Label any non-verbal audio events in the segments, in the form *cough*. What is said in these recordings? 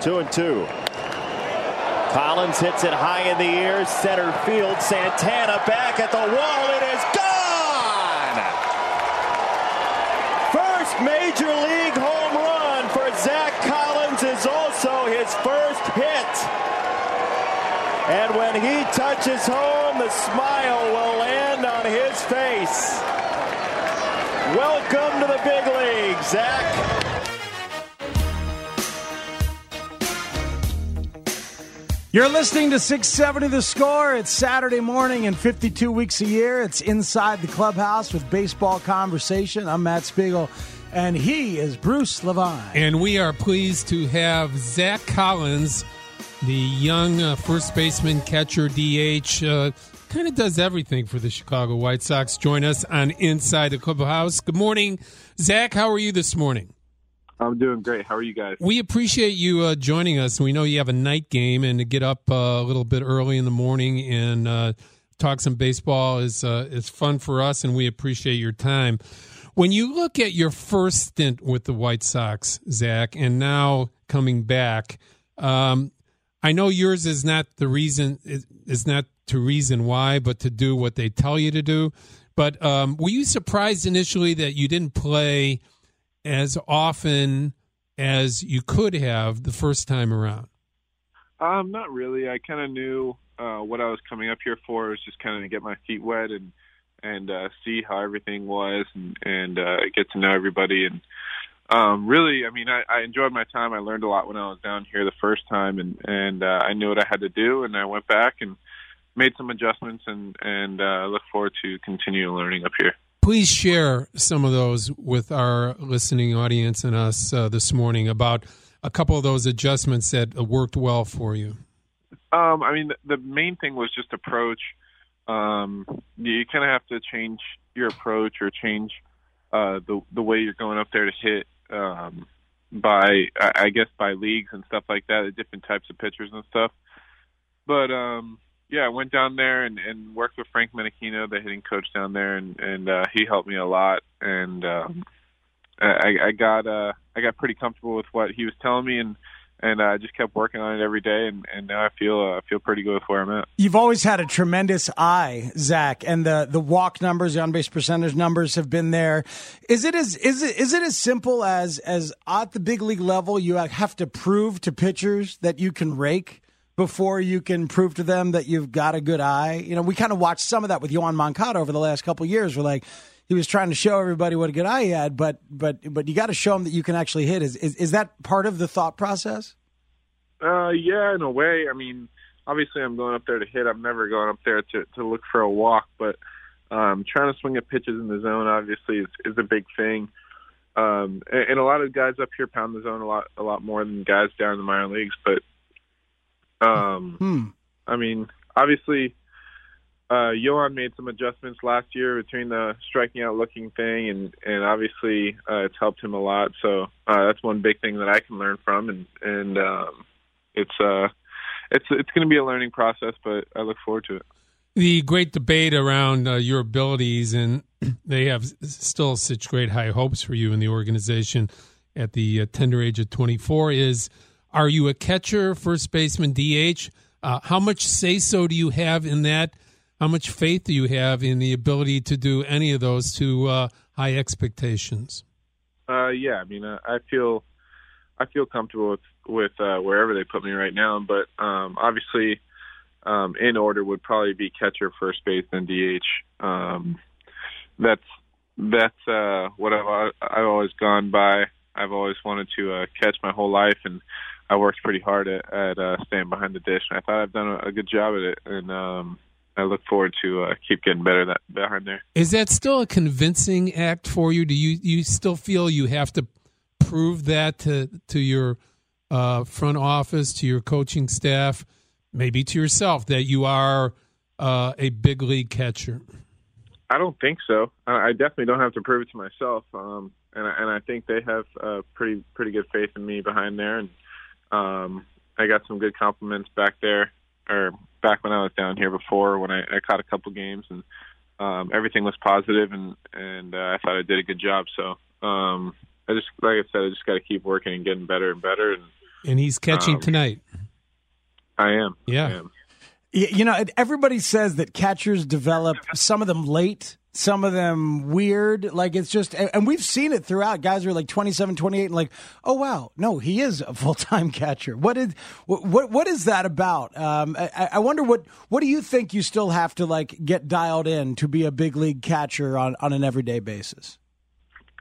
Two and two. Collins hits it high in the air, center field. Santana back at the wall. It is gone! First major league home run for Zack Collins is also his first hit. And when he touches home, the smile will land on his face. Welcome to the big league, Zack. You're listening to 670 The Score. It's Saturday morning and 52 weeks a year. It's Inside the Clubhouse with Baseball Conversation. I'm Matt Spiegel, and he is Bruce Levine. And we are pleased to have Zack Collins, the young uh, first baseman, catcher, DH, uh, kind of does everything for the Chicago White Sox, join us on Inside the Clubhouse. Good morning, Zack. How are you this morning? I'm doing great. How are you guys? We appreciate you uh, joining us. We know you have a night game, and to get up uh, a little bit early in the morning and uh, talk some baseball is uh, is fun for us, and we appreciate your time. When you look at your first stint with the White Sox, Zack, and now coming back, um, I know yours is not the reason is not to reason why, but to do what they tell you to do. But um, were you surprised initially that you didn't play? As often as you could have the first time around? Um, not really. I kind of knew uh, what I was coming up here for. Was just kind of to get my feet wet and and uh, see how everything was and and uh, get to know everybody. And um, really, I mean, I, I enjoyed my time. I learned a lot when I was down here the first time, and and uh, I knew what I had to do. And I went back and made some adjustments, and and uh, look forward to continuing learning up here please share some of those with our listening audience and us uh, this morning about a couple of those adjustments that worked well for you. Um, I mean, the, main thing was just approach. Um, you kind of have to change your approach or change uh, the the way you're going up there to hit. Um, by I guess by leagues and stuff like that, different types of pitchers and stuff. But um, yeah, I went down there and, and worked with Frank Menechino, the hitting coach down there, and and uh, he helped me a lot. And um, I, I got uh, I got pretty comfortable with what he was telling me, and and I uh, just kept working on it every day, and, and now I feel uh, I feel pretty good with where I'm at. You've always had a tremendous eye, Zack, and the the walk numbers, the on base percentage numbers have been there. Is it as is it is it as simple as as at the big league level you have to prove to pitchers that you can rake? Before you can prove to them that you've got a good eye. You know, we kind of watched some of that with Yoan Moncada over the last couple years. We're like, he was trying to show everybody what a good eye he had, but but but you got to show them that you can actually hit. Is is, is that part of the thought process? Uh, yeah, in a way. I mean, obviously, I'm going up there to hit. I'm never going up there to to look for a walk, but um, trying to swing at pitches in the zone obviously is, is a big thing. Um, and, and a lot of guys up here pound the zone a lot a lot more than guys down in the minor leagues, but um, hmm. I mean, obviously, uh, Yoan made some adjustments last year between the striking out looking thing, and and obviously uh, it's helped him a lot. So uh, that's one big thing that I can learn from, and and um, it's uh, it's it's going to be a learning process, but I look forward to it. The great debate around uh, your abilities, and *clears throat* they have still such great high hopes for you in the organization at the uh, tender age of 24 is are you a catcher, first baseman, DH? Uh, how much say so do you have in that? How much faith do you have in the ability to do any of those to uh, high expectations? Uh, yeah, I mean, uh, I feel I feel comfortable with with uh, wherever they put me right now, but um, obviously, um, in order would probably be catcher, first base, and DH. Um, that's that's uh, what I've I've always gone by. I've always wanted to catch my whole life, and I worked pretty hard at, at uh, staying behind the dish, and I thought I've done a, a good job at it. And um, I look forward to uh, keep getting better that behind there. Is that still a convincing act for you? Do you you still feel you have to prove that to to your uh, front office, to your coaching staff, maybe to yourself, that you are uh, a big league catcher? I don't think so. I definitely don't have to prove it to myself. Um, and I, and I think they have uh, pretty pretty good faith in me behind there, and um, I got some good compliments back there, or back when I was down here before when I, I caught a couple games, and um, everything was positive, and and uh, I thought I did a good job. So um, I just like I said, I just got to keep working and getting better and better. And and he's catching um, tonight. I am. Yeah. I am. You know, everybody says that catchers develop some of them late, some of them weird. Like it's just, and we've seen it throughout. Guys are like 27, 28 and like, oh wow, no, he is a *laughs* full time catcher. What is, what, what is that about? Um, I, I, wonder what, what do you think you still have to like get dialed in to be a big league catcher on, on an everyday basis?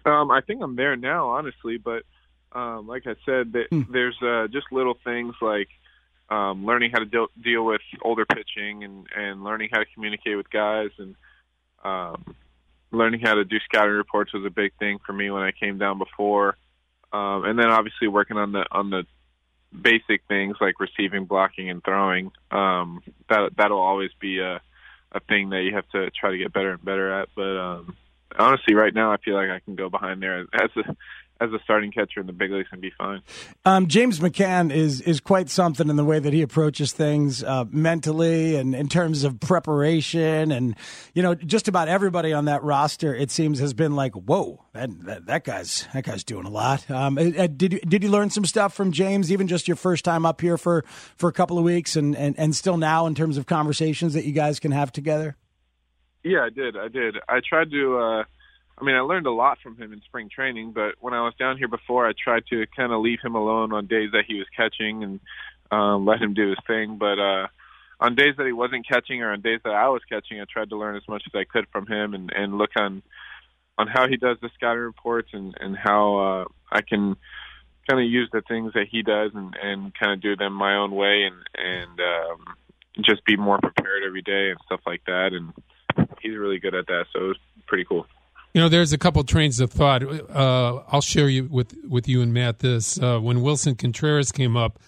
Um, I think I'm there now, honestly, but, um, like I said, that hmm. there's, uh, just little things like, um, learning how to deal, deal with older pitching and, and learning how to communicate with guys and um, learning how to do scouting reports was a big thing for me when I came down before. Um, and then obviously working on the on the basic things like receiving, blocking, and throwing. Um, that that'll always be a a thing that you have to try to get better and better at. But um, honestly, right now I feel like I can go behind there as a as a starting catcher in the big leagues and be fine. Um, James McCann is is quite something in the way that he approaches things uh, mentally and in terms of preparation, and you know, just about everybody on that roster it seems has been like, whoa, that that, that guy's that guy's doing a lot. Um, uh, uh, did you, did you learn some stuff from James, even just your first time up here for for a couple of weeks, and and and still now in terms of conversations that you guys can have together? Yeah, I did. I did. I tried to. Uh, I mean, I learned a lot from him in spring training, but when I was down here before, I tried to kind of leave him alone on days that he was catching and um, let him do his thing. But uh, on days that he wasn't catching or on days that I was catching, I tried to learn as much as I could from him and, and look on on how he does the scouting reports and and how uh, I can kind of use the things that he does and and kind of do them my own way and and um, just be more prepared every day and stuff like that. And he's really good at that, so it was pretty cool. You know, there's a couple trains of thought. Uh, I'll share you with with you and Matt this. Uh, when Willson Contreras came up,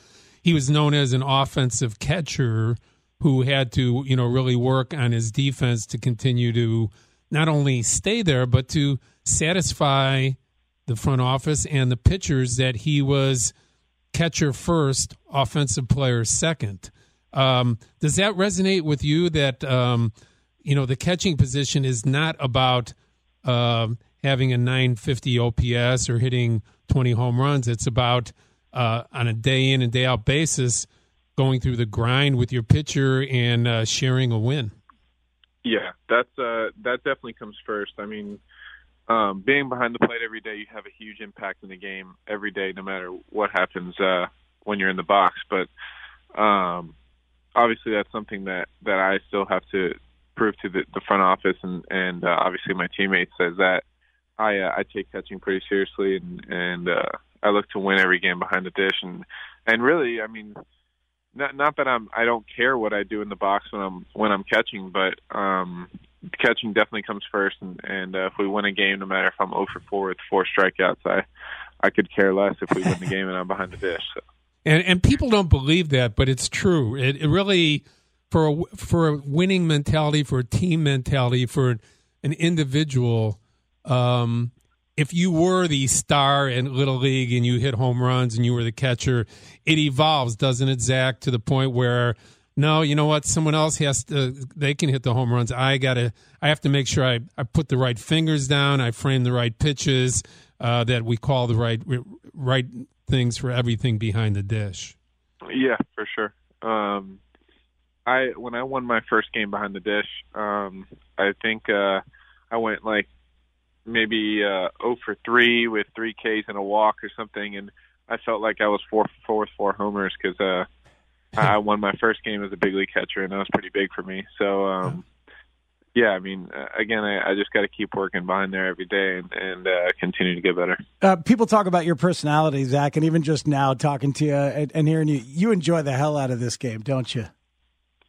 he was known as an offensive catcher who had to, you know, really work on his defense to continue to not only stay there but to satisfy the front office and the pitchers that he was catcher first, offensive player second. Um, does that resonate with you? That um, you know, the catching position is not about uh, having a 950 OPS or hitting 20 home runs. It's about uh, on a day in and day out basis going through the grind with your pitcher and uh, sharing a win. Yeah, that's uh, that definitely comes first. I mean, um, being behind the plate every day, you have a huge impact in the game every day, no matter what happens uh, when you're in the box. But um, obviously, that's something that that I still have to prove to the, the front office and and uh, obviously my teammates says that. I uh, I take catching pretty seriously and and uh, I look to win every game behind the dish. And and really I mean not not that I'm I don't care what I do in the box when I'm when I'm catching but um catching definitely comes first. And and uh, if we win a game no matter if I'm 0 for 4 with four strikeouts I I could care less if we win the *laughs* game and I'm behind the dish so. and and people don't believe that but it's true. It, it really for a, for a winning mentality, for a team mentality, for an individual. Um, if you were the star in little league and you hit home runs and you were the catcher, it evolves, doesn't it, Zack? To the point where no, you know what? Someone else has to. They can hit the home runs. I gotta. I have to make sure I, I put the right fingers down. I frame the right pitches. Uh, that we call the right right things for everything behind the dish. Yeah, for sure. Um, I when I won my first game behind the dish, um, I think uh, I went like maybe uh, 0 for three with three Ks and a walk or something, and I felt like I was four for four with four homers because uh, I won my first game as a big league catcher, and that was pretty big for me. So. Um, yeah, I mean, uh, again, I, I just got to keep working behind there every day and, and uh, continue to get better. Uh, people talk about your personality, Zack, and even just now talking to you and, and hearing you, you enjoy the hell out of this game, don't you?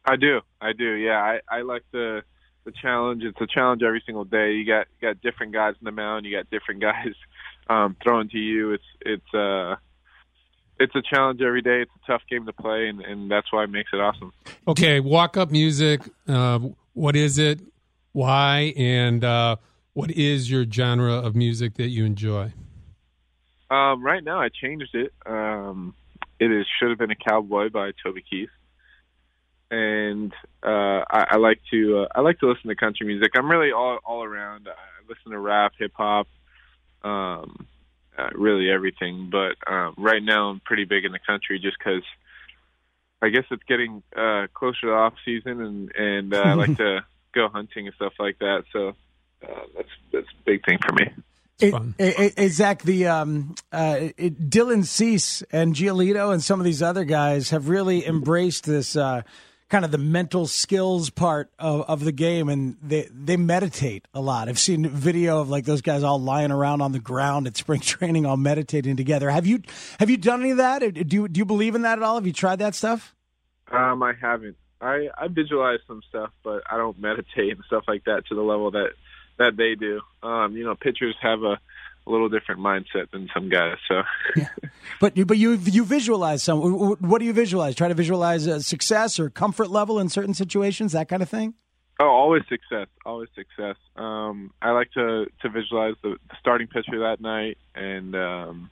I do. I do. Yeah, I, I like the the challenge. It's a challenge every single day. You got you got different guys in the mound. You got different *laughs* guys um, throwing to you. It's it's uh it's a challenge every day. It's a tough game to play, and, and that's why it makes it awesome. Okay, walk up music. Uh, what is it? Why? And uh, what is your genre of music that you enjoy? Um, right now, I changed it. Um, it is should have been a cowboy by Toby Keith, and uh, I, I like to uh, I like to listen to country music. I'm really all all around. I listen to rap, hip hop, um, uh, really everything. But um, right now, I'm pretty big in the country just because I guess it's getting uh, closer to off season, and and uh, I like *laughs* to go hunting and stuff like that. So uh, that's that's a big thing for me. It, it, it, Zack, the um, uh, it, Dylan Cease and Giolito and some of these other guys have really embraced this uh, kind of the mental skills part of, of the game, and they they meditate a lot. I've seen video of like those guys all lying around on the ground at spring *laughs* training, all meditating together. Have you have you done any of that? Do you, do you believe in that at all? Have you tried that stuff? Um, I haven't. I I visualize some stuff, but I don't *laughs* meditate and stuff like that to the level that that they do. Um, you know, pitchers have a, a little different mindset than some guys. So, yeah. but you but you you visualize some. What do you visualize? Try to visualize success or comfort level in certain situations, that kind of thing. Oh, always success, always success. Um, I like to to visualize the, the starting pitcher that night and um,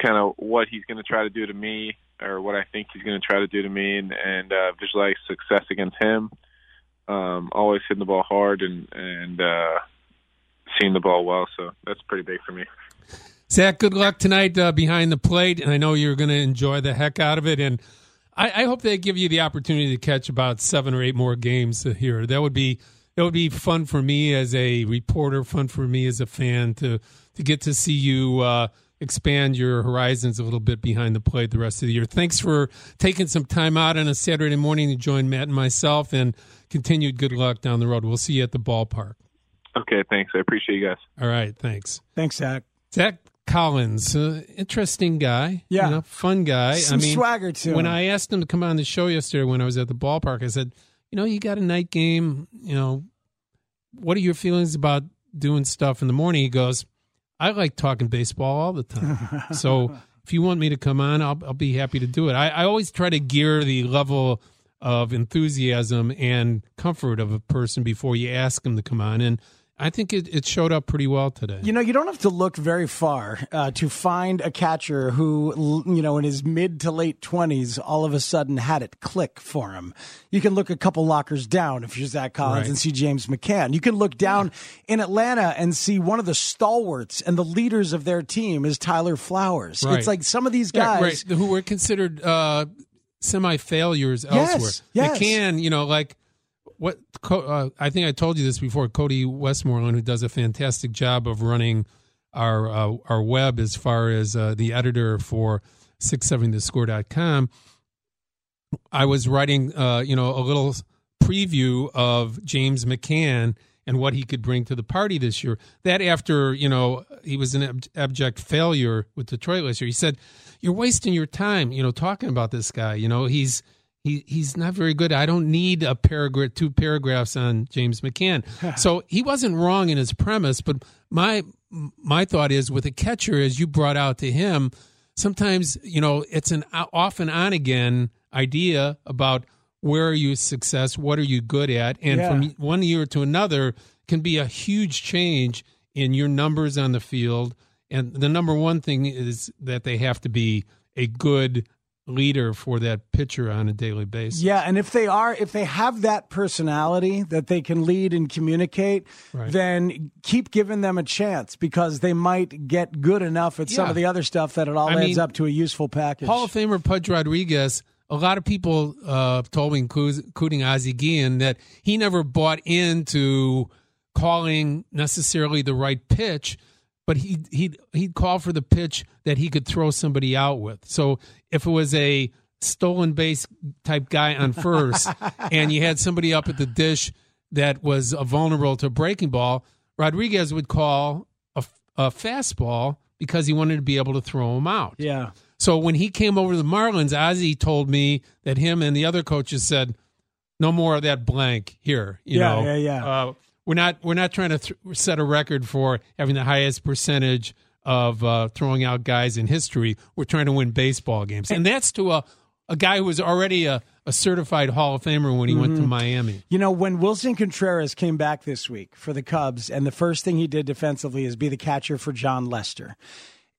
kind of what he's going to try to do to me or what I think he's going to try to do to me, and, and uh, visualize success against him um, always hitting the ball hard and and uh, seeing the ball well. So that's pretty big for me. Zack, good luck tonight uh, behind the plate, and I know you're going to enjoy the heck out of it. And I, I, hope they give you the opportunity to catch about seven or eight more games here. That would be that would be fun for me as a reporter, fun for me as a fan to to get to see you. Uh, expand your horizons a little bit behind the plate the rest of the year. Thanks for taking some time out on a Saturday morning to join Matt and myself, and continued good luck down the road. We'll see you at the ballpark. Okay, thanks. I appreciate you guys. All right, thanks. Thanks, Zack. Zack Collins, uh, interesting guy. Yeah, you know, fun guy. Some I mean, swagger too. When I asked him to come on the show yesterday, when I was at the ballpark, I said, "You know, you got a night game. You know, what are your feelings about doing stuff in the morning?" He goes, "I like talking baseball all the time. *laughs* so if you want me to come on, I'll, I'll be happy to do it. I, I always try to gear the level." of enthusiasm and comfort of a person before you ask them to come on. And I think it, it showed up pretty well today. You know, you don't have to look very far uh, to find a catcher who, you know, in his mid to late 20s, all of a sudden had it click for him. You can look a couple lockers down if you're Zack Collins right. and see James McCann. You can look down yeah. in Atlanta and see one of the stalwarts and the leaders of their team is Tyler Flowers. Right. It's like some of these guys. Yeah, right. Who were considered uh, semi failures yes, elsewhere. Yes. can, you know, like uh, I think I told you this before. Cody Westmoreland, who does a fantastic job of running our uh, our web as far as uh, the editor for 670thescore.com. I was writing, uh, you know, a little preview of James McCann and what he could bring to the party this year. That after, you know, he was an abject failure with Detroit last year. He said, "You're wasting your time, you know, talking about this guy. You know, he's he he's not very good. I don't need a paragraph, two paragraphs on James McCann." *laughs* so he wasn't wrong in his premise, but my my thought is with a catcher, as you brought out to him, sometimes you know it's an off and on again idea about where are you success, what are you good at, and yeah. from one year to another can be a huge change in your numbers on the field. And the number one thing is that they have to be a good leader for that pitcher on a daily basis. Yeah, and if they are if they have that personality that they can lead and communicate, right. then keep giving them a chance because they might get good enough at yeah. some of the other stuff that it all I adds mean, up to a useful package. Hall of Famer Pudge Rodriguez a lot of people uh, told me, including Ozzie Guillen, that he never bought into calling necessarily the right pitch, but he he'd he'd call for the pitch that he could throw somebody out with. So if it was a stolen base type guy on first, *laughs* and you had somebody up at the dish that was vulnerable to a breaking ball, Rodriguez would call a, a fastball because he wanted to be able to throw him out. Yeah. So when he came over to the Marlins, Ozzie told me that him and the other coaches said, "No more of that blank here." You yeah, know, yeah, yeah. Uh, we're not we're not trying to th- set a record for having the highest percentage of uh, throwing out guys in history. We're trying to win baseball games, and that's to a a guy who was already a, a certified Hall of Famer when he went to Miami. You know, when Willson Contreras came back this week for the Cubs, and the first thing he did defensively is be the catcher for Jon Lester.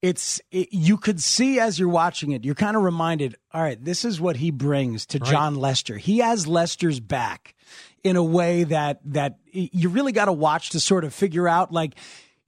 It's it, you could see as you're watching it, you're kind of reminded. All right, this is what he brings to Jon Lester. He has Lester's back in a way that that you really got to watch to sort of figure out like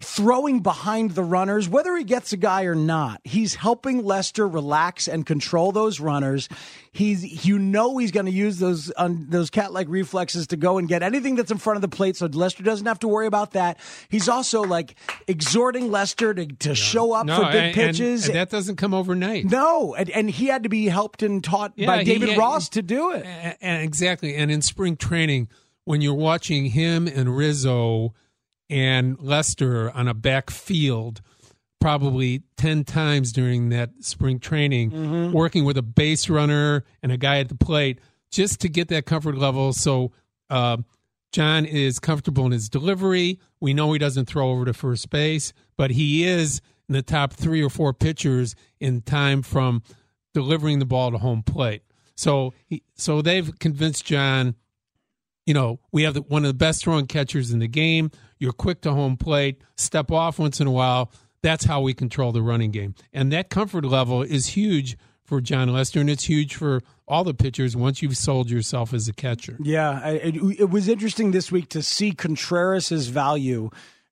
throwing behind the runners, whether he gets a guy or not. He's helping Lester relax and control those runners. He's, you know, he's going to use those um, those cat like reflexes to go and get anything that's in front of the plate, so Lester doesn't have to worry about that. He's also like exhorting Lester to, to show up No, for big and- and- pitches. and that doesn't come overnight. no, and, and he had to be helped and taught Yeah, by David Ross to do it. A- a- exactly. And in spring training, when you're watching him and Rizzo and Lester on a backfield, probably 10 times during that spring training, Mm-hmm. working with a base runner and a guy at the plate just to get that comfort level. So, uh, Jon is comfortable in his delivery. We know he doesn't throw over to first base, but he is in the top three or four pitchers in time from delivering the ball to home plate. So, he, so they've convinced Jon. You know, we have the, one of the best throwing catchers in the game. You're quick to home plate. Step off once in a while. That's how we control the running game, and that comfort level is huge for Jon Lester, and it's huge for all the pitchers once you've sold yourself as a catcher. Yeah, it, it was interesting this week to see Contreras' value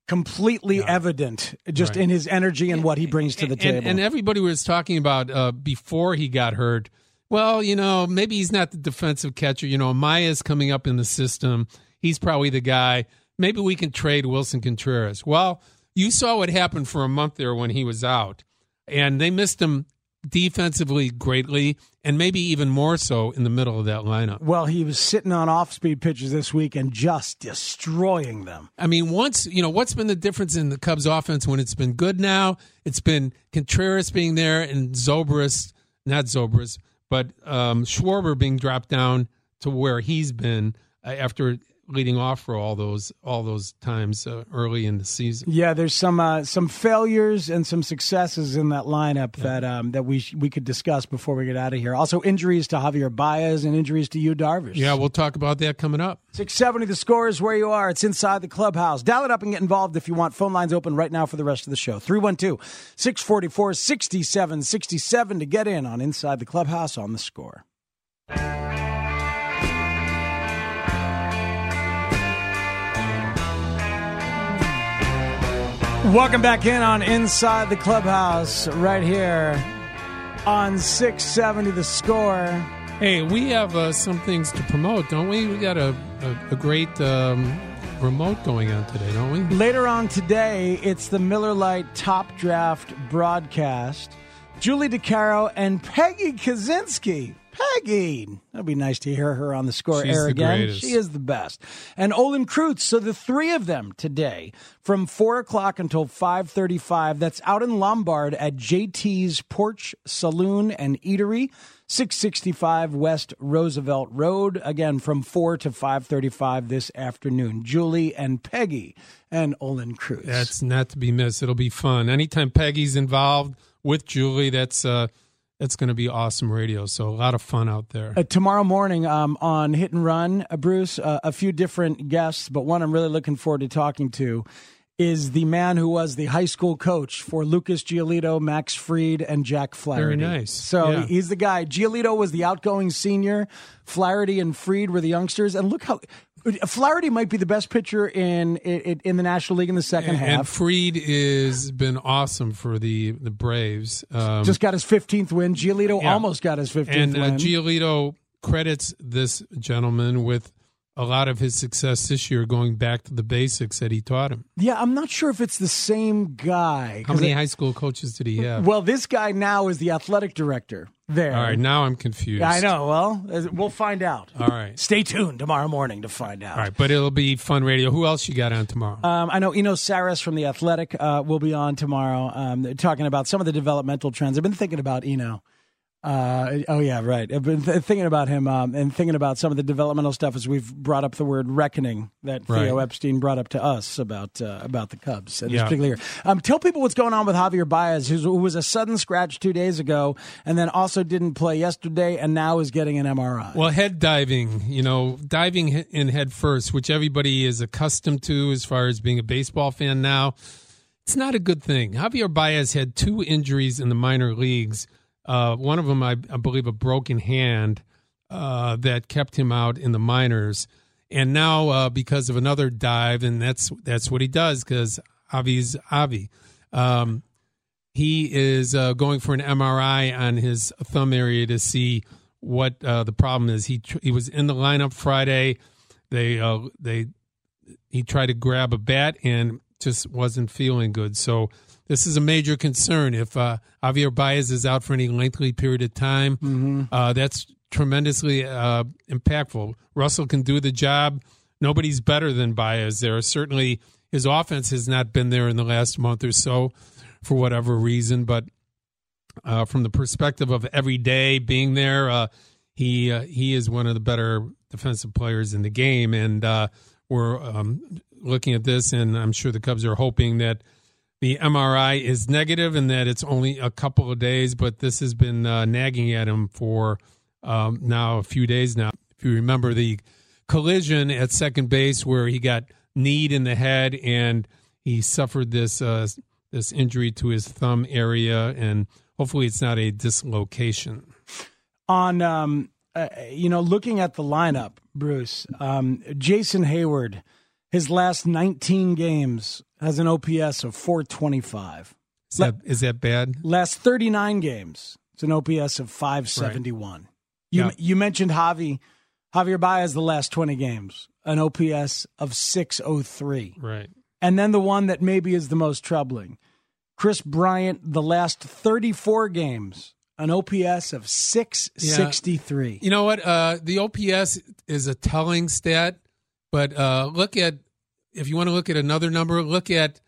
completely evident just Right. in his energy and what he brings to the and, table. And everybody was talking about uh, before he got hurt. Well, you know, maybe he's not the defensive catcher. You know, Maya's coming up in the system. He's probably the guy. Maybe we can trade Willson Contreras. Well, you saw what happened for a month there when he was out, and they missed him defensively greatly, and maybe even more so in the middle of that lineup. well, he was sitting on off-speed pitches this week and just destroying them. I mean, once you know what's been the difference in the Cubs offense when it's been good now. It's been Contreras being there and Zobrist, not Zobrist, but um, Schwarber being dropped down to where he's been uh, after leading off for all those all those times uh, early in the season. Yeah, there's some uh, some failures and some successes in that lineup that um, that we sh- we could discuss before we get out of here. Also, injuries to Javier Baez and injuries to Yu, Darvish. Yeah, we'll talk about that coming up. 670 the score is where you are. It's inside the clubhouse. Dial it up and get involved if you want. Phone lines open right now for the rest of the show. 312 644 6767 to get in on Inside the Clubhouse on the score. Welcome back in on Inside the Clubhouse right here on 670 the score. Hey, we have uh, some things to promote, don't we? We got a a, a great um, remote going on today, don't we? Later on today, it's the Miller Lite Top Draft broadcast. Julie DiCaro and Peggy Kusinski. Peggy. That'd be nice to hear her on the score She's air the again. greatest. She is the best. And Olin Kreutz. So the three of them today from four o'clock until five thirty-five. That's out in Lombard at JT's Porch Saloon and Eatery. 665 West Roosevelt Road. Again, from 4 to 535 this afternoon. Julie and Peggy and Olin Kreutz. That's not to be missed. It'll be fun. Anytime Peggy's involved with Julie, that's uh, that's going to be awesome radio. So a lot of fun out there. Uh, tomorrow morning um, on Hit and Run, uh, Bruce, uh, a few different guests, but one I'm really looking forward to talking to is the man who was the high school coach for Lucas Giolito, Max Fried, and Jack Flaherty. Very nice. So Yeah. he's the guy. Giolito was the outgoing senior. Flaherty and Freed were the youngsters. And look how Flaherty might be the best pitcher in in, in the National League in the second and, half. and Fried is been awesome for the the Braves. Um, Just got his 15th win. Giolito Yeah. almost got his 15th and uh, win. Giolito credits this gentleman with a lot of his success this year going back to the basics that he taught him. yeah, I'm not sure if it's the same guy. How many it- high school coaches did he have? Well, this guy now is the athletic director there. All right, now I'm confused. Yeah, I know. Well, we'll find out. All right. *laughs* Stay tuned tomorrow morning to find out. All right, but it'll be fun radio. Who else you got on tomorrow? Um, I know Eno Sarris from the Athletic uh, will be on tomorrow, um, talking about some of the developmental trends. I've been thinking about Eno Uh, oh yeah, right. I've been th- thinking about him um, and thinking about some of the developmental stuff as we've brought up the word reckoning that Theo Epstein brought up to us about uh, about the Cubs. And Yeah. particularly here. Um, tell people what's going on with Javier Baez, who's, who was a sudden scratch two days ago, and then also didn't play yesterday, and now is getting an MRI. Well, head diving, you know, diving in head first, which everybody is accustomed to as far as being a baseball fan now, it's not a good thing. Javier Baez had two injuries in the minor leagues. Uh, one of them, I, I believe, a broken hand uh, that kept him out in the minors. And now, uh, because of another dive, and that's that's what he does because Javy's Javy. Um, he is uh, going for an MRI on his thumb area to see what uh, the problem is. He he was in the lineup Friday. They uh, they he tried to grab a bat and just wasn't feeling good. So this is a major concern. If uh, Javier Baez is out for any lengthy period of time, uh, that's tremendously uh, impactful. Russell can do the job. Nobody's better than Baez. There certainly his offense has not been there in the last month or so for whatever reason, but uh, from the perspective of every day being there, uh, he uh, he is one of the better defensive players in the game, and uh, we're um, looking at this, and I'm sure the Cubs are hoping that the MRI is negative and that it's only a couple of days, but this has been uh, nagging at him for um, now a few days now. If you remember the collision at second base where he got kneed in the head and he suffered this uh, this injury to his thumb area, and hopefully it's not a dislocation. on um, uh, you know looking at the lineup, Bruce, um, Jason Heyward, his last 19 games has an OPS of 425. Is that is that bad? Last 39 games, it's an OPS of 571. You Yeah. you mentioned Javy, Javier Baez the last 20 games, an OPS of 603. Right. And then the one that maybe is the most troubling, Kris Bryant, the last 34 games, an OPS of 663. You know what? Uh, the OPS is a telling stat, but uh, look at if you want to look at another number, look at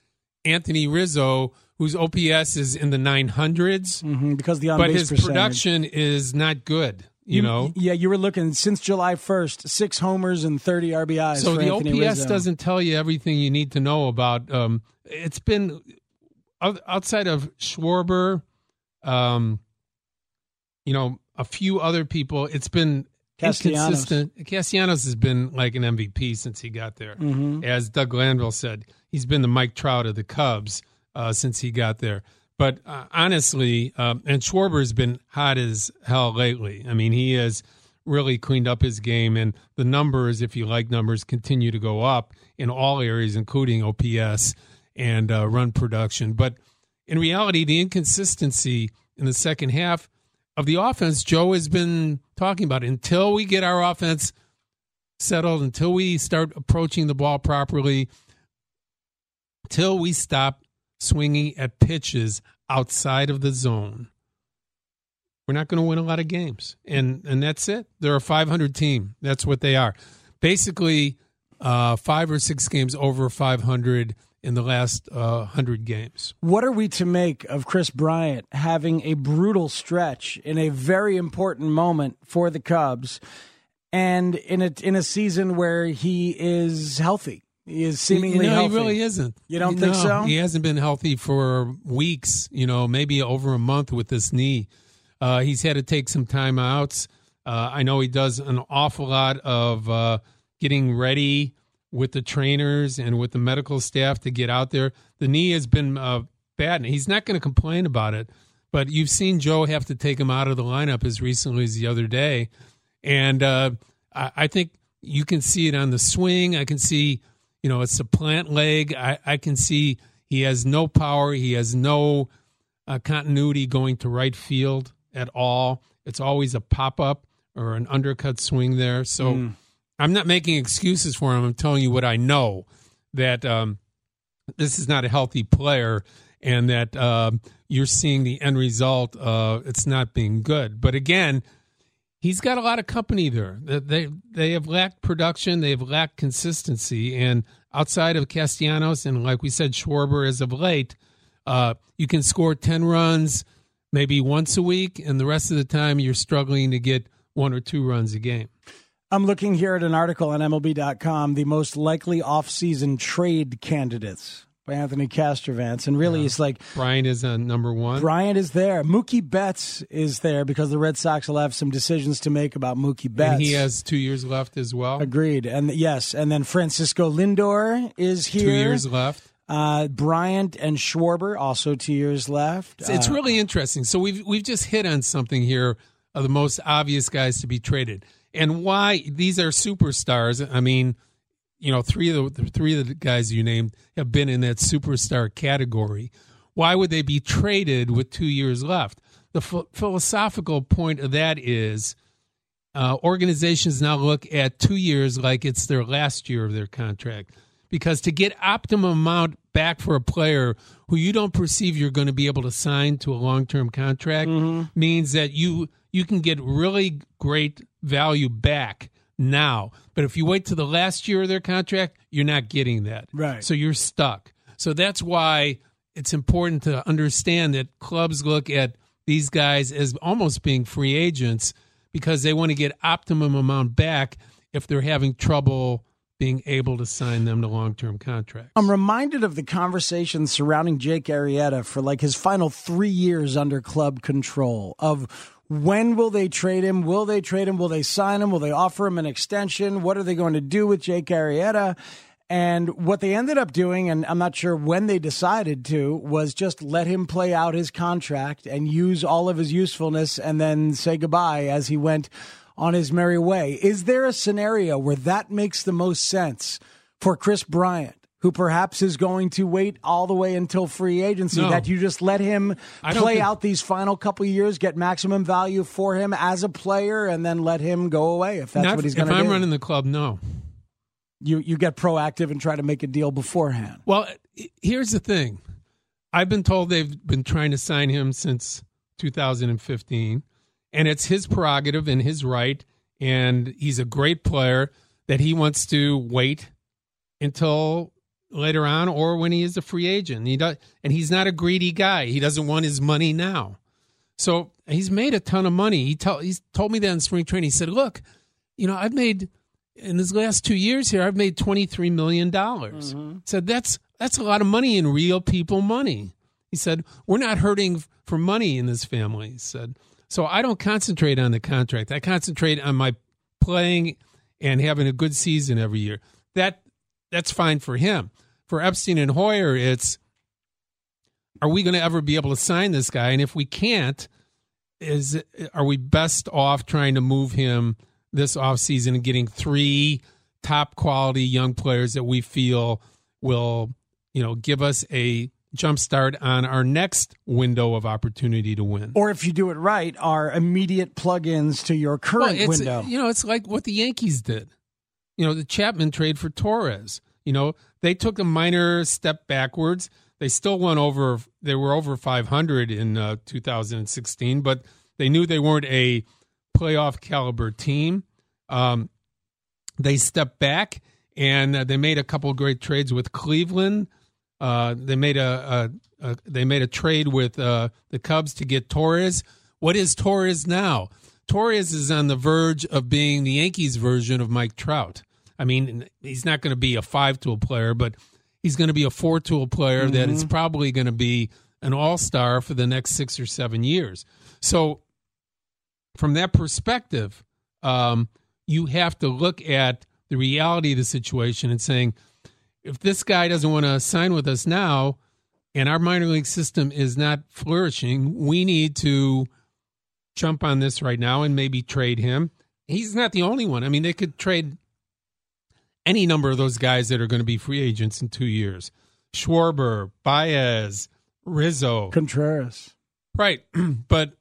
Anthony Rizzo, whose OPS is in the 900s, Mhm, because the but his percentage. production is not good. You, know, yeah, you were looking since July 1st, six homers and 30 RBIs. so the Anthony OPS Rizzo. doesn't tell you everything you need to know about. Um, it's been outside of Schwarber, um, you know, a few other people. It's been Castellanos. inconsistent. Castellanos has been like an MVP since he got there. Mm-hmm. As Doug Glanville said, he's been the Mike Trout of the Cubs uh, since he got there. But uh, honestly, um, and Schwarber's been hot as hell lately. I mean, he has really cleaned up his game, and the numbers, if you like numbers, continue to go up in all areas, including OPS and uh, run production. But in reality, the inconsistency in the second half of the offense, Joe has been talking about until we get our offense settled, until we start approaching the ball properly, until we stop swinging at pitches outside of the zone. We're not going to win a lot of games, and and that's it. They're a 500 team. That's what they are. Basically, uh, five or six games over 500 in the last uh, hundred games. What are we to make of Kris Bryant having a brutal stretch in a very important moment for the Cubs and in a in a season where he is healthy? He is seemingly know, healthy. he really isn't. You don't think No, so? He hasn't been healthy for weeks. You know, maybe over a month with this knee. Uh, he's had to take some time outs. Uh, I know he does an awful lot of uh, getting ready with the trainers and with the medical staff to get out there. The knee has been uh, bad, and he's not going to complain about it. But you've seen Joe have to take him out of the lineup as recently as the other day, and uh, I, I think you can see it on the swing. I can see, you know, it's a plant leg. I, I can see he has no power. He has no uh, continuity going to right field at all. It's always a pop up or an undercut swing there. So I'm not making excuses for him. I'm telling you what I know that um, this is not a healthy player and that uh, you're seeing the end result. Uh, it's not being good. But again, he's got a lot of company there. They they, they have lacked production. They have lacked consistency. And outside of Castellanos and like we said, Schwarber as of late, uh, you can score ten runs maybe once a week, and the rest of the time you're struggling to get one or two runs a game. I'm looking here at an article on MLB.com, the most likely offseason trade candidates by Anthony Castrovince. And really, it's like Bryant is on number one. Bryant is there. Mookie Betts is there because the Red Sox will have some decisions to make about Mookie Betts. And he has two years left as well. Agreed. And yes, and then Francisco Lindor is here. Two years left. Uh, Bryant and Schwarber also two years left. It's, it's Uh, really interesting. So we've we've just hit on something here of the most obvious guys to be traded, and why these are superstars. I mean, you know, three of the, three of the guys you named have been in that superstar category. Why would they be traded with two years left? The ph- philosophical point of that is uh, organizations now look at two years like it's their last year of their contract because to get optimum amount back for a player who you don't perceive you're going to be able to sign to a long-term contract mm-hmm. means that you you can get really great value back now. But if you wait to the last year of their contract you're not getting that. Right. so you're stuck. So that's why it's important to understand that clubs look at these guys as almost being free agents because they want to get optimum amount back if they're having trouble being able to sign them to long-term contracts. I'm reminded of the conversation surrounding Jake Arrieta for like his final three years under club control of when will they trade him? Will they trade him? Will they sign him? Will they offer him an extension? What are they going to do with Jake Arrieta? And what they ended up doing, and I'm not sure when they decided to, was just let him play out his contract and use all of his usefulness and then say goodbye as he went on his merry way. Is there a scenario where that makes the most sense for Kris Bryant, who perhaps is going to wait all the way until free agency, No. that you just let him play think- out these final couple of years, get maximum value for him as a player, and then let him go away if that's Not- what he's going to do. If I'm running the club, no. you you get proactive and try to make a deal beforehand. Well, here's the thing. I've been told they've been trying to sign him since 2015, and it's his prerogative and his right, and he's a great player that he wants to wait until later on or when he is a free agent. He does, and he's not a greedy guy. He doesn't want his money now. So he's made a ton of money. He told he's told me that in spring training. He said, "Look, you know, I've made in his last two years here, I've made twenty three million dollars." Mm-hmm. Said that's that's a lot of money in real people money. He said, "We're not hurting for money in this family." He said, "So I don't concentrate on the contract. I concentrate on my playing and having a good season every year. That that's fine for him. For Epstein and Hoyer, it's are we going to ever be able to sign this guy? And if we can't, is are we best off trying to move him this offseason and getting three top quality young players that we feel will, you know, give us a jump start on our next window of opportunity to win. Or if you do it right, are immediate plug-ins to your current it's, window. You know, it's like what the Yankees did. You know, the Chapman trade for Torres. You know, they took a minor step backwards. They still went over. They were over 500 in uh, 2016, but they knew they weren't a playoff caliber team. Um, they stepped back and uh, they made a couple great trades with Cleveland. Uh, they made a, a, a they made a trade with uh, the Cubs to get Torres. What is Torres now? Torres is on the verge of being the Yankees version of Mike Trout. I mean, he's not going to be a five tool player, but he's going to be a four tool player that is probably going to be an all star for the next six or seven years. So, from that perspective, um, you have to look at the reality of the situation and saying, if this guy doesn't want to sign with us now and our minor league system is not flourishing, we need to jump on this right now and maybe trade him. He's not the only one. I mean, they could trade any number of those guys that are going to be free agents in two years. Schwarber, Baez, Rizzo. Contreras. Right. *clears throat* but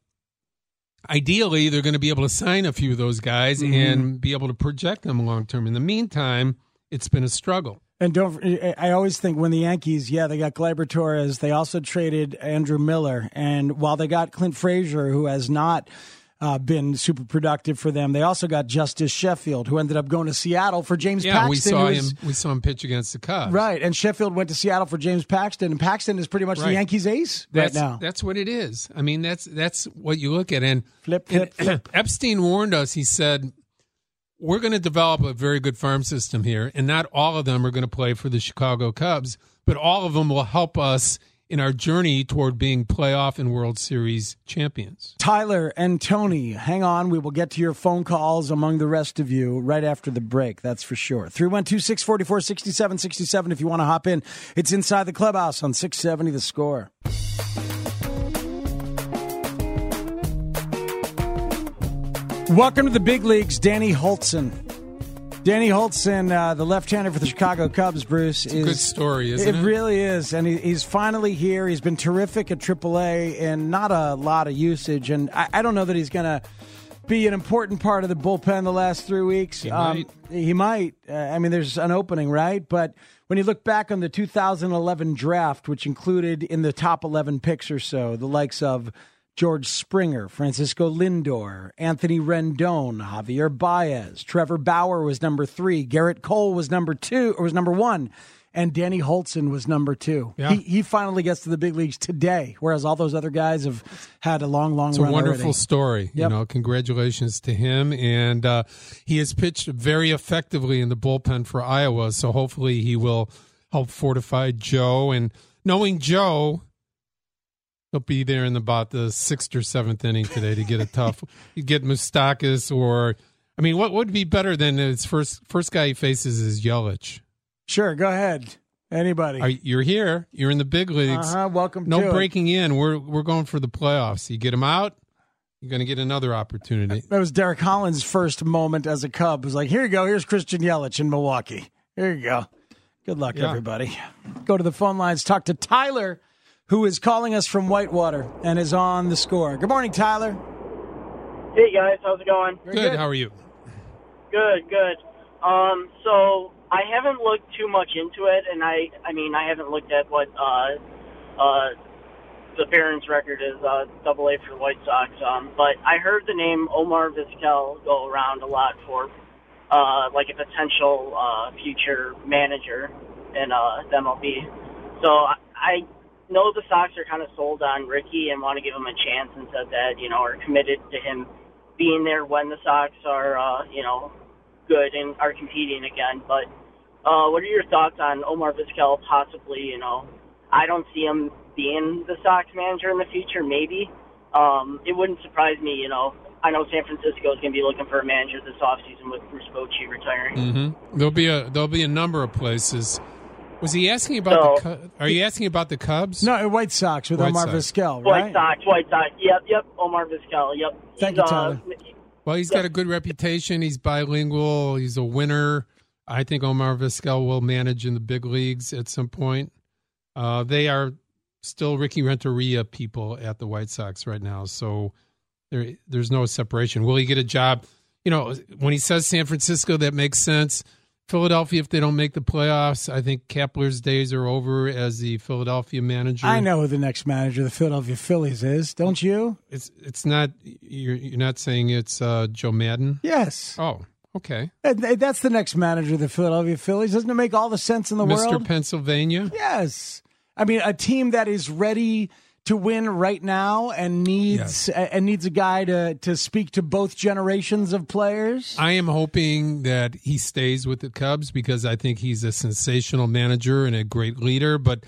ideally, they're going to be able to sign a few of those guys mm-hmm. and be able to project them long term. In the meantime, it's been a struggle. And don't I always think when the Yankees, yeah, they got Gleyber Torres, they also traded Andrew Miller, and while they got Clint Frazier, who has not uh, been super productive for them. They also got Justus Sheffield, who ended up going to Seattle for James yeah, Paxton. we saw was- him. We saw him pitch against the Cubs. Right, and Sheffield went to Seattle for James Paxton, and Paxton is pretty much the Yankees' ace That's, right now. That's what it is. I mean, that's that's what you look at. And, Flip, flip, and flip. *clears throat* Epstein warned us. He said, "We're going to develop a very good farm system here, and not all of them are going to play for the Chicago Cubs, but all of them will help us in our journey toward being playoff and World Series champions." Tyler and Tony, hang on. We will get to your phone calls among the rest of you right after the break. That's for sure. 312 644 6767 if you want to hop in. It's inside the clubhouse on 670 the score. Welcome to the big leagues, Danny Hultzen. Danny Hultzen, uh, the left-hander for the Chicago Cubs, Bruce, is a good story, isn't it? it? really is, and he, he's finally here. He's been terrific at AAA, and not a lot of usage. And I, I don't know that he's going to be an important part of the bullpen the last three weeks. He Um, might. he might. Uh, I mean, there's an opening, right? But when you look back on the 2011 draft, which included in the top 11 picks or so the likes of George Springer, Francisco Lindor, Anthony Rendon, Javier Baez, Trevor Bauer was number three, Gerrit Cole was number two, or was number one, and Danny Hultzen was number two. Yeah. He, he finally gets to the big leagues today, whereas all those other guys have had a long, long It's a wonderful already. story. You know, congratulations to him. And uh, he has pitched very effectively in the bullpen for Iowa. So hopefully he will help fortify Joe. And knowing Joe, he'll be there in about the sixth or seventh inning today to get a tough. *laughs* you get Moustakas or. I mean, what would be better than his first first guy he faces is Yelich? Sure, go ahead. Anybody? Are, you're here. You're in the big leagues. Uh-huh, welcome No to it. breaking in. We're we're going for the playoffs. You get him out, you're going to get another opportunity. That was Derek Holland's first moment as a Cub. It was like, here you go. Here's Christian Yelich in Milwaukee. Here you go. Good luck, Yeah. everybody. Go to the phone lines. Talk to Tyler, who is calling us from Whitewater and is on the score. Good morning, Tyler. Hey guys, how's it going? Good. good. How are you? Good, good. Um, so I haven't looked too much into it, and I, I mean, I haven't looked at what uh, uh, the Barons record is, uh, Double A for the White Sox. Um, but I heard the name Omar Vizquel go around a lot for, uh, like a potential uh, future manager in uh, the MLB. So I, I know the Sox are kind of sold on Ricky and want to give him a chance, and said that you know are committed to him being there when the Sox are, uh, you know, good and are competing again. But uh, what are your thoughts on Omar Vizquel possibly? You know, I don't see him being the Sox manager in the future. Maybe um, it wouldn't surprise me. You know, I know San Francisco is going to be looking for a manager this offseason with Bruce Bochy retiring. Mm-hmm. There'll be a there'll be a number of places. Was he asking about the? So- Cu- Are you asking about the Cubs? No, White Sox with White Omar Sox. Vizquel, White? Sox, White Sox. Yep, yep. Omar Vizquel. Yep. Thank He's, you, uh, Well, he's got a good reputation. He's bilingual. He's a winner. I think Omar Vizquel will manage in the big leagues at some point. Uh, they are still Ricky Renteria people at the White Sox right now, so there there's no separation. Will he get a job? You know, when he says San Francisco, that makes sense. Philadelphia, if they don't make the playoffs, I think Kapler's days are over as the Philadelphia manager. I know who the next manager of the Philadelphia Phillies is, don't you? it's it's not you're you're not saying it's uh, Joe Maddon. Yes. Oh, okay. And- and That's the next manager of the Philadelphia Phillies. Doesn't it make all the sense in the Mr. world? Mr. Pennsylvania. Yes. I mean, a team that is ready to win right now and needs and needs a guy to to speak to both generations of players. I am hoping that he stays with the Cubs because I think he's a sensational manager and a great leader. But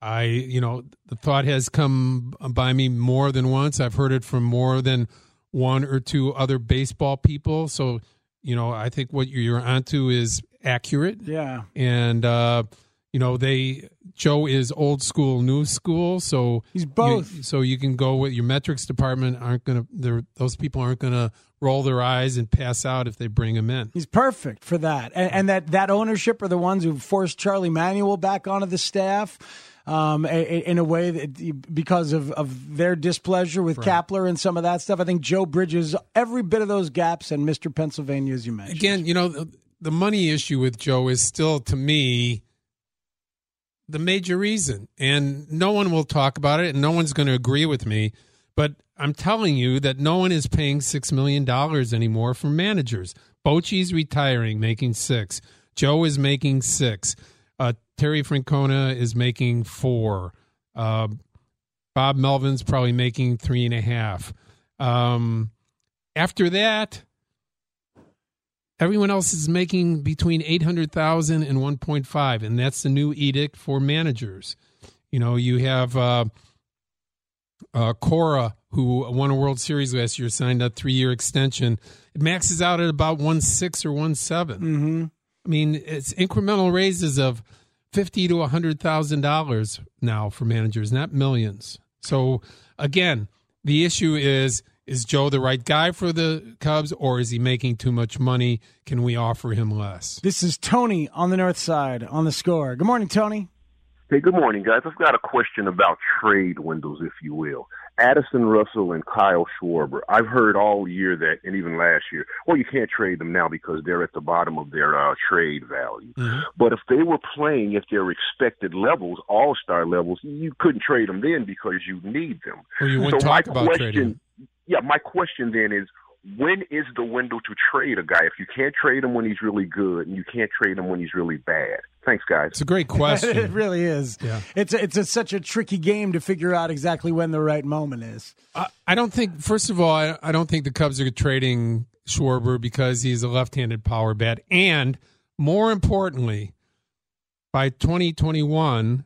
I, you know, the thought has come by me more than once. I've heard it from more than one or two other baseball people. So, you know, I think what you're onto is accurate. Yeah. And, uh, you know, they, Joe is old school, new school. So He's both. you- so you can go with your metrics department aren't going to, those people aren't going to roll their eyes and pass out if they bring him in. He's perfect for that. And, and that, that ownership are the ones who forced Charlie Manuel back onto the staff um, in a way that because of, of their displeasure with Kapler and some of that stuff. I think Joe bridges every bit of those gaps and Mr. Pennsylvania, as you mentioned. Again, you know, the, the money issue with Joe is still, to me, the major reason. And no one will talk about it, and no one's going to agree with me. But I'm telling you that no one is paying six million dollars anymore for managers. Bochy's retiring, making six. Joe is making six. Uh, Terry Francona is making four. Uh, Bob Melvin's probably making three and a half. Um, after that, everyone else is making between 800,000 and 1.5 and that's the new edict for managers. You know, you have uh, uh, Cora, who won a World Series last year, signed a three-year extension. It maxes out at about one six or one 7 Mm-hmm. I mean, it's incremental raises of fifty to a hundred thousand dollars now for managers, not millions. So again, the issue is: is Joe the right guy for the Cubs, or is he making too much money? Can we offer him less? This is Tony on the north side on the score. Good morning, Tony. Hey, good morning, guys. I've got a question about trade windows, if you will. Addison Russell and Kyle Schwarber. I've heard all year that, and even last year, well, you can't trade them now because they're at the bottom of their uh, trade value. Mm-hmm. But if they were playing at their expected levels, all star levels, you couldn't trade them then because you need them. Or you wouldn't so talk my about question, trading. Yeah, my question then is when is the window to trade a guy if you can't trade him when he's really good and you can't trade him when he's really bad? Thanks, guys. It's a great question. *laughs* it really is. Yeah. It's a, it's a, such a tricky game to figure out exactly when the right moment is. I, I don't think. First of all, I, I don't think the Cubs are trading Schwarber because he's a left-handed power bat, and more importantly, by 2021,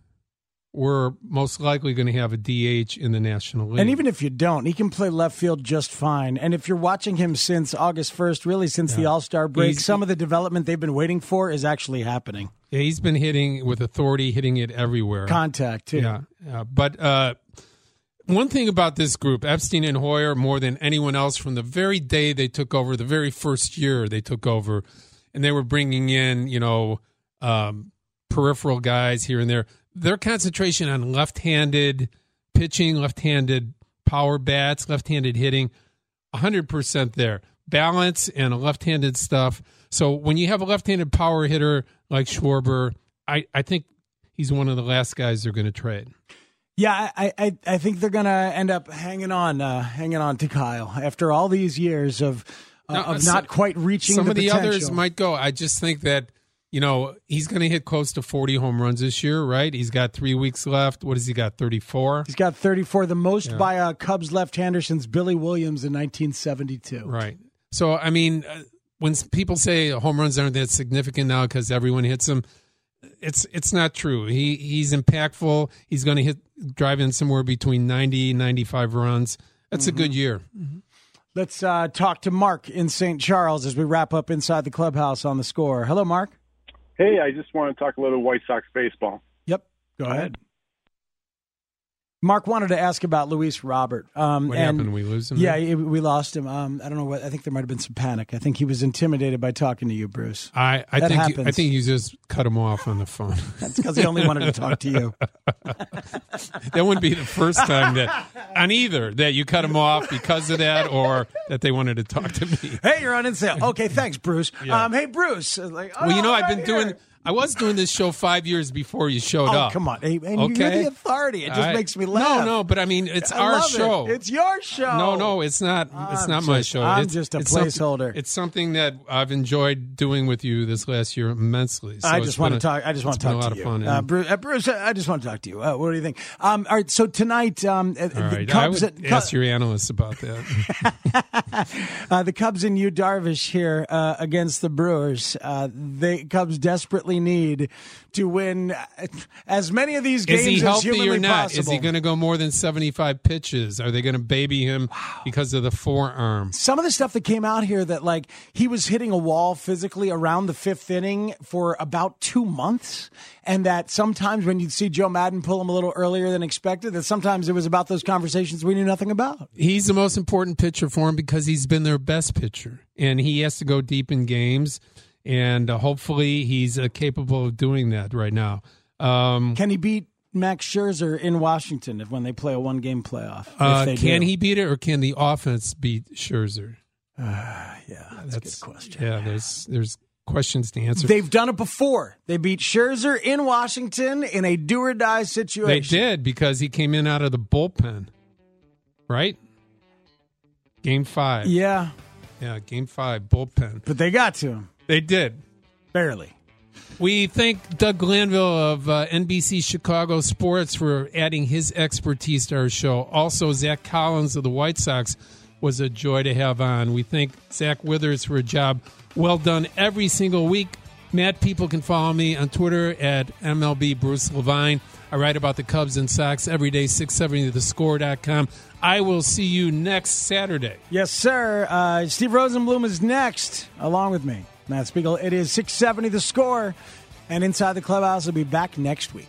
we're most likely going to have a DH in the National League. And even if you don't, he can play left field just fine. And if you're watching him since August 1st, really since the All Star break, He's- some of the development they've been waiting for is actually happening. yeah, he's been hitting with authority, hitting it everywhere. Contact, too. Yeah, yeah. But uh, one thing about this group, Epstein and Hoyer, more than anyone else, from the very day they took over, the very first year they took over, and they were bringing in, you know, um, peripheral guys here and there. Their concentration on left-handed pitching, left-handed power bats, left-handed hitting, hundred percent there. Balance and left-handed stuff. So when you have a left-handed power hitter like Schwarber, I, I think he's one of the last guys they're going to trade. Yeah, I, I, I think they're going to end up hanging on, uh, hanging on to Kyle after all these years of, uh, No, of some- not quite reaching Some of the potential. others might go. I just think that you know he's going to hit close to forty home runs this year, right? He's got three weeks left. What has he got? Thirty four. He's got 34, the most by a Cubs left-hander since Billy Williams in 1972. Right. So I mean, uh, when people say home runs aren't that significant now because everyone hits them, it's it's not true. He he's impactful. He's going to hit drive in somewhere between 90 95 runs. That's a good year. Let's uh, talk to Mark in St. Charles as we wrap up inside the clubhouse on the score. Hello, Mark. Hey, I just want to talk a little White Sox baseball. Yep. Go ahead. Mark wanted to ask about Luis Robert. Um, What and happened? We lose him. Yeah, he- we lost him. Um, I don't know what. I think there might have been some panic. I think he was intimidated by talking to you, Bruce. I, I That think you, I think you just cut him off on the phone. *laughs* That's because he only wanted to talk to you. *laughs* that wouldn't be the first time that on either that you cut him off because of that or that they wanted to talk to me. Hey, you're on in sale. Okay, thanks, Bruce. Yeah. Um, hey, Bruce. Uh, Like, Well, you know, oh, I've been right doing. here. I was doing this show five years before you showed Oh, up. come on. Hey, and you're the authority. It just I- makes me laugh. No, no, but I mean, it's I our love it. show. It's your show. No, no, it's not. it's I'm not my show. I'm it's, just a it's something- placeholder. It's something that I've enjoyed doing with you this last year immensely. So I just want to talk. I just want to talk a lot to of you, fun. uh, Bruce, uh, Bruce. I just want to talk to you. Uh, what do you think? Um, all right. So tonight, um, uh, all right, I Cubs. would ask your analysts about that. *laughs* uh, the Cubs and you, Darvish, here uh, against the Brewers. Uh, the Cubs desperately need to win as many of these games Is he as healthy humanly or not? possible. Is he going to go more than 75 pitches? Are they going to baby him because of the forearm? some of the stuff that came out here that like he was hitting a wall physically around the fifth inning for about two months and that sometimes when you'd see joe maddon pull him a little earlier than expected that sometimes it was about those conversations we knew nothing about He's the most important pitcher for him because he's been their best pitcher, and he has to go deep in games, and uh, hopefully he's uh, capable of doing that right now. Um, can he beat max scherzer in washington if when they play a one game playoff uh, can do. he beat it, or can the offense beat Scherzer? yeah that's, a good question Yeah, there's there's questions to answer. They've done it before. They beat Scherzer in Washington in a do or die situation. They did because he came in out of the bullpen, right? Game five. Yeah, Yeah, game five, bullpen. but they got to him They did. barely. We thank Doug Glanville of uh, NBC Chicago Sports for adding his expertise to our show. Also, Zach Collins of the White Sox was a joy to have on. We thank Zach Withers for a job well done every single week. Matt, people can follow me on Twitter at MLB Bruce Levine. I write about the Cubs and Sox every day, 670thescore.com. I will see you next Saturday. Yes, sir. Uh, Steve Rosenbloom is next, along with me, Matt Spiegel. It is 670 the score, and Inside the Clubhouse will be back next week.